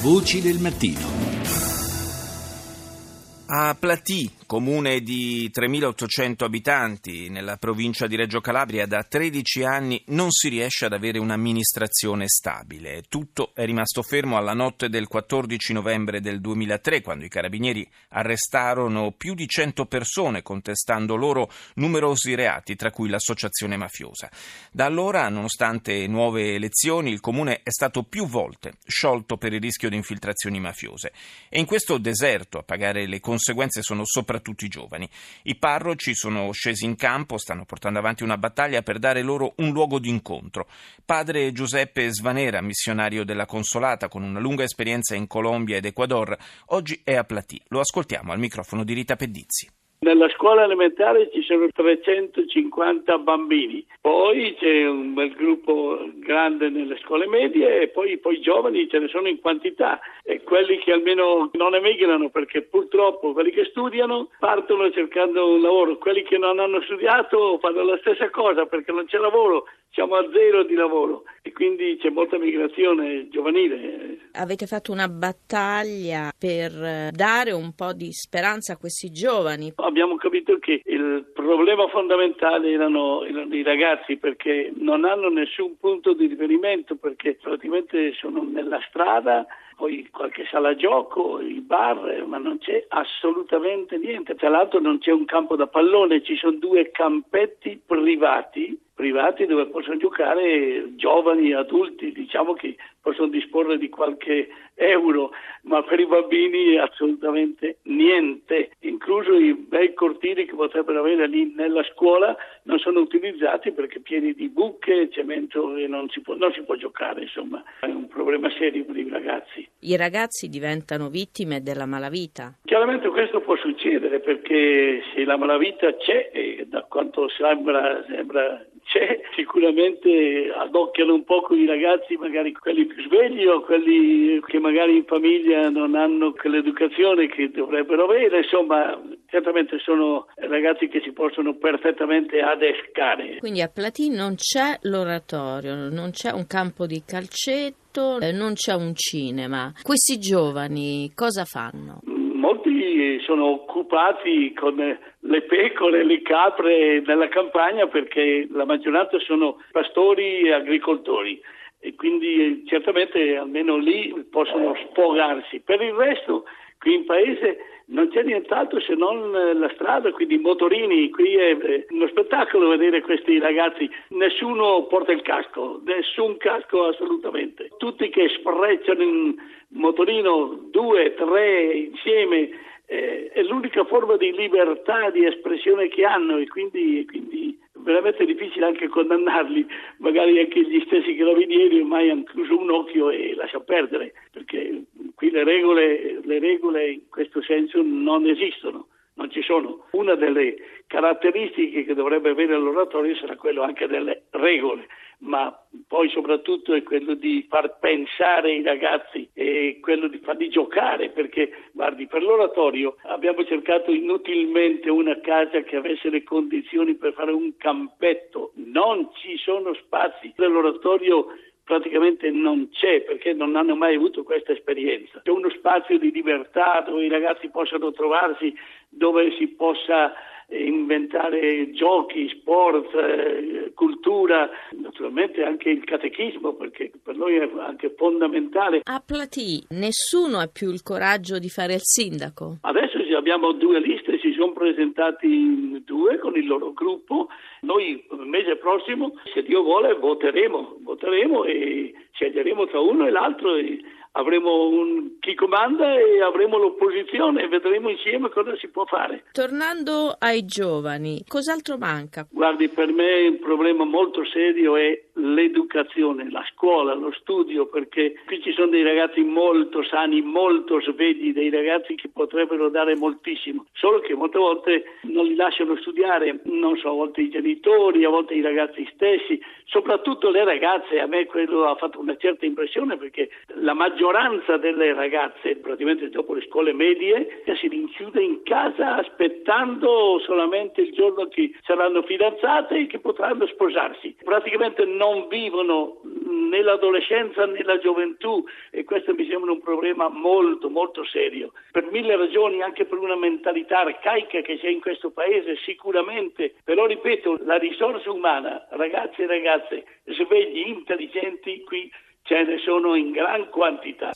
Voci del mattino. A Platì, comune di 3.800 abitanti nella provincia di Reggio Calabria, da 13 anni non si riesce ad avere un'amministrazione stabile. Tutto è rimasto fermo alla notte del 14 novembre del 2003, quando i carabinieri arrestarono più di 100 persone contestando loro numerosi reati, tra cui l'associazione mafiosa. Da allora, nonostante nuove elezioni, il comune è stato più volte sciolto per il rischio di infiltrazioni mafiose. E in questo deserto a pagare le conseguenze conseguenze sono soprattutto i giovani. I parroci sono scesi in campo, stanno portando avanti una battaglia per dare loro un luogo di incontro. Padre Giuseppe Svanera, missionario della Consolata con una lunga esperienza in Colombia ed Ecuador, oggi è a Platì. Lo ascoltiamo al microfono di Rita Pedizzi. Nella scuola elementare ci sono 350 bambini, poi c'è un bel gruppo grande nelle scuole medie e poi, poi giovani ce ne sono in quantità e quelli che almeno non emigrano perché purtroppo quelli che studiano partono cercando un lavoro, quelli che non hanno studiato fanno la stessa cosa perché non c'è lavoro, siamo a zero di lavoro e quindi c'è molta migrazione giovanile. Avete fatto una battaglia per dare un po' di speranza a questi giovani. Abbiamo capito che il problema fondamentale erano, erano i ragazzi perché non hanno nessun punto di riferimento perché praticamente sono nella strada poi qualche sala gioco, i bar, ma non c'è assolutamente niente. Tra l'altro non c'è un campo da pallone, ci sono due campetti privati privati dove possono giocare giovani, adulti, diciamo che possono disporre di qualche euro, ma per i bambini assolutamente niente, incluso i bei cortili che potrebbero avere lì nella scuola non sono utilizzati perché pieni di buche, cemento e non si può, non si può giocare, insomma è un problema serio per i ragazzi. I ragazzi diventano vittime della malavita? Chiaramente questo può succedere perché se la malavita c'è, e da quanto sembra, sembra c'è, sicuramente adocchiano un po' i ragazzi, magari quelli più svegli o quelli che magari in famiglia non hanno quell'educazione che dovrebbero avere, insomma certamente sono ragazzi che si possono perfettamente adescare. Quindi a Platì non c'è l'oratorio, non c'è un campo di calcetto, eh, non c'è un cinema. Questi giovani cosa fanno? Sono occupati con le pecore, le capre nella campagna perché la maggioranza sono pastori e agricoltori. E quindi certamente almeno lì possono sfogarsi. Per il resto qui in paese non c'è nient'altro se non la strada, quindi motorini, qui è uno spettacolo vedere questi ragazzi, nessuno porta il casco, nessun casco assolutamente, tutti che sfrecciano in motorino due, tre insieme, eh, è l'unica forma di libertà di espressione che hanno e quindi, quindi veramente difficile anche condannarli, magari anche gli stessi carabinieri ormai hanno chiuso un occhio e lasciano perdere, perché qui le regole, le regole in questo senso non esistono, non ci sono. Una delle caratteristiche che dovrebbe avere l'oratorio sarà quello anche delle regole, ma poi soprattutto è quello di far pensare i ragazzi e quello di farli giocare, perché guardi, per l'oratorio abbiamo cercato inutilmente una casa che avesse le condizioni per fare un campetto, non ci sono spazi. L'oratorio praticamente non c'è perché non hanno mai avuto questa esperienza. C'è uno spazio di libertà dove i ragazzi possano trovarsi, dove si possa inventare giochi, sport, eh, cultura, naturalmente anche il catechismo perché per noi è anche fondamentale. A Platì nessuno ha più il coraggio di fare il sindaco? Adesso abbiamo due liste, sono presentati due con il loro gruppo, noi il mese prossimo se Dio vuole voteremo, voteremo e sceglieremo tra uno e l'altro. E, avremo un, chi comanda e avremo l'opposizione e vedremo insieme cosa si può fare. Tornando ai giovani, cos'altro manca? Guardi, per me un problema molto serio è l'educazione, la scuola, lo studio, perché qui ci sono dei ragazzi molto sani, molto svegli, dei ragazzi che potrebbero dare moltissimo, solo che molte volte non li lasciano studiare, non so, a volte i genitori, a volte i ragazzi stessi, soprattutto le ragazze, a me quello ha fatto una certa impressione perché la maggioranza delle ragazze, praticamente dopo le scuole medie, si rinchiude in casa aspettando solamente il giorno che saranno fidanzate e che potranno sposarsi. Praticamente non vivono né l'adolescenza né la gioventù e questo mi sembra un problema molto molto serio. Per mille ragioni, anche per una mentalità arcaica che c'è in questo paese sicuramente, però ripeto, la risorsa umana, ragazzi e ragazze svegli, intelligenti, qui ce ne sono in gran quantità.